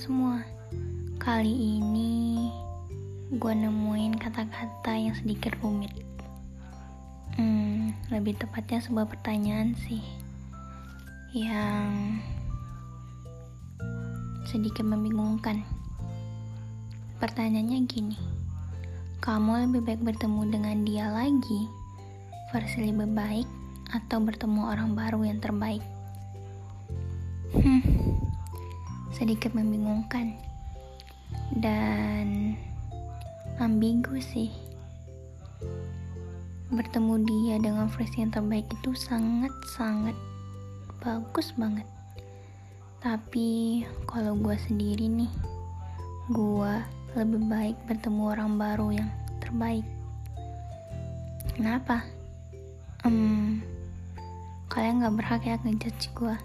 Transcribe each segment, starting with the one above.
semua, kali ini gue nemuin kata-kata yang sedikit rumit. Hmm, lebih tepatnya sebuah pertanyaan sih yang sedikit membingungkan. Pertanyaannya gini, kamu lebih baik bertemu dengan dia lagi, versi lebih baik, atau bertemu orang baru yang terbaik? Hmm, sedikit membingungkan dan ambigu sih. Bertemu dia dengan versi yang terbaik itu sangat-sangat bagus banget. Tapi kalau gue sendiri nih gue lebih baik bertemu orang baru yang terbaik. Kenapa? Hmm, kalian gak berhak ya ngejudge gue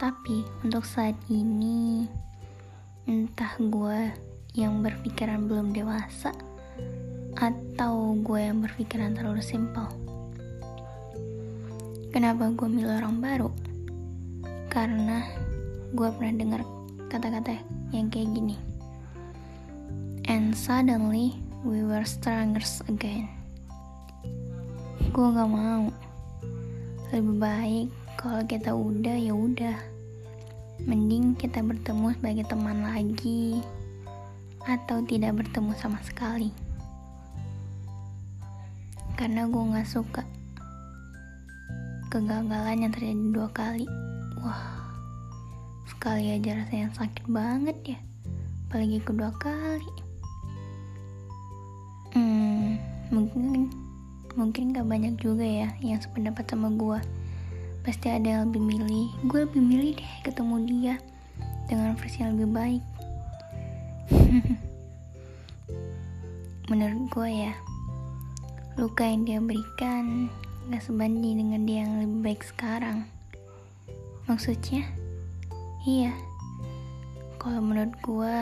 tapi untuk saat ini, entah gue yang berpikiran belum dewasa atau gue yang berpikiran terlalu simpel. Kenapa gue milih orang baru? Karena gue pernah dengar kata-kata yang kayak gini. And suddenly we were strangers again. Gue gak mau. Lebih baik kalau kita udah ya udah. Mending kita bertemu sebagai teman lagi. Atau tidak bertemu sama sekali. Karena gue gak suka kegagalan yang terjadi dua kali. Wah sekali aja rasanya sakit banget ya. Apalagi kedua kali. Hmm mungkin mungkin gak banyak juga ya yang sependapat sama gue pasti ada yang lebih milih. Gue lebih milih deh ketemu dia dengan versi yang lebih baik. Menurut gue ya luka yang dia berikan gak sebanding dengan dia yang lebih baik sekarang. Maksudnya? Iya. Kalau menurut gue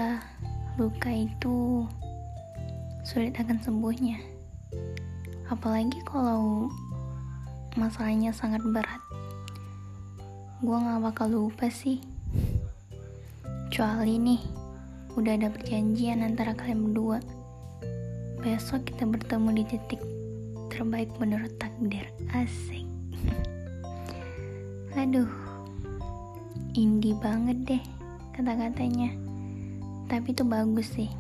luka itu sulit akan sembuhnya. Apalagi kalau masalahnya sangat berat gue gak bakal lupa sih. Kecuali nih udah ada perjanjian antara kalian berdua. Besok kita bertemu di titik terbaik menurut takdir. Asik. Aduh indie banget deh kata-katanya. Tapi itu bagus sih.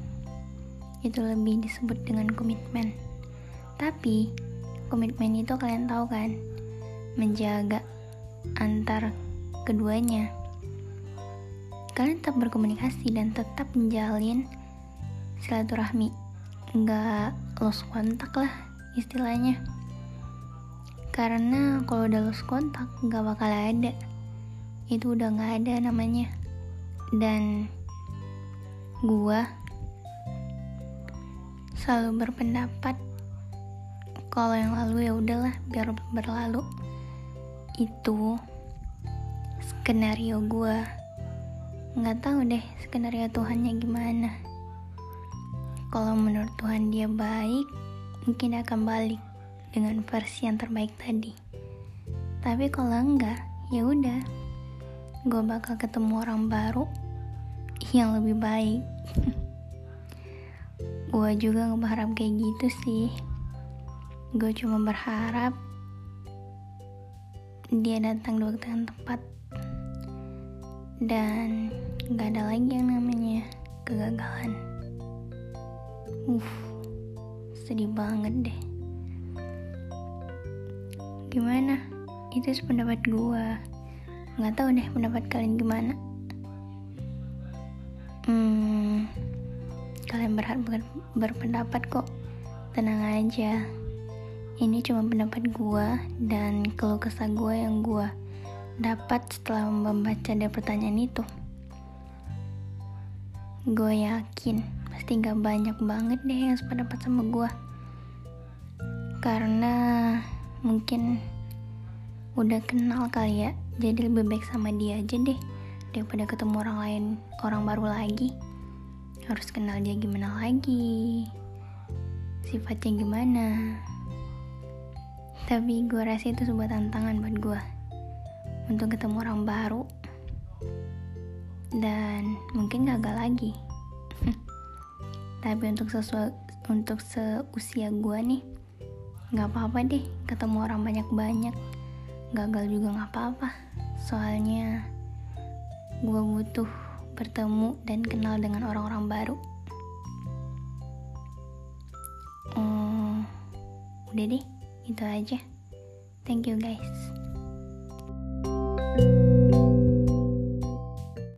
Itu lebih disebut dengan komitmen. Tapi komitmen itu kalian tahu kan? Menjaga antar keduanya. Kalian tetap berkomunikasi dan tetap menjalin silaturahmi. Nggak lost kontak lah istilahnya. Karena kalau udah lost kontak nggak bakal ada. Itu udah nggak ada namanya. Dan gua selalu berpendapat kalau yang lalu ya udahlah biar berlalu itu skenario gue nggak tahu deh skenario Tuhannya gimana. Kalau menurut Tuhan dia baik mungkin akan balik dengan versi yang terbaik tadi. Tapi kalau enggak ya udah. Gue bakal ketemu orang baru yang lebih baik. Gue juga nggak berharap kayak gitu sih. Gue cuma berharap dia datang di waktu yang tepat dan gak ada lagi yang namanya kegagalan. Uh sedih banget deh. Gimana? Itu sependapat gue nggak tahu deh pendapat kalian gimana. Hmm kalian berhak berpendapat kok. Tenang aja. Ini cuma pendapat gue dan keluh kesah gue yang gue dapat setelah membaca dari pertanyaan itu. Gue yakin pasti gak banyak banget deh yang sependapat sama gue. Karena mungkin udah kenal kali ya, jadi lebih baik sama dia aja deh daripada ketemu orang lain, orang baru lagi. Harus kenal dia gimana lagi, sifatnya gimana. Tapi gue rasa itu sebuah tantangan buat gue untuk ketemu orang baru. Dan mungkin gagal lagi. Tapi untuk sesuatu untuk seusia gue nih nggak apa-apa deh ketemu orang banyak-banyak. Gagal juga nggak apa-apa. Soalnya gue butuh bertemu dan kenal dengan orang-orang baru. Hmm, udah deh itu aja. Thank you guys thank you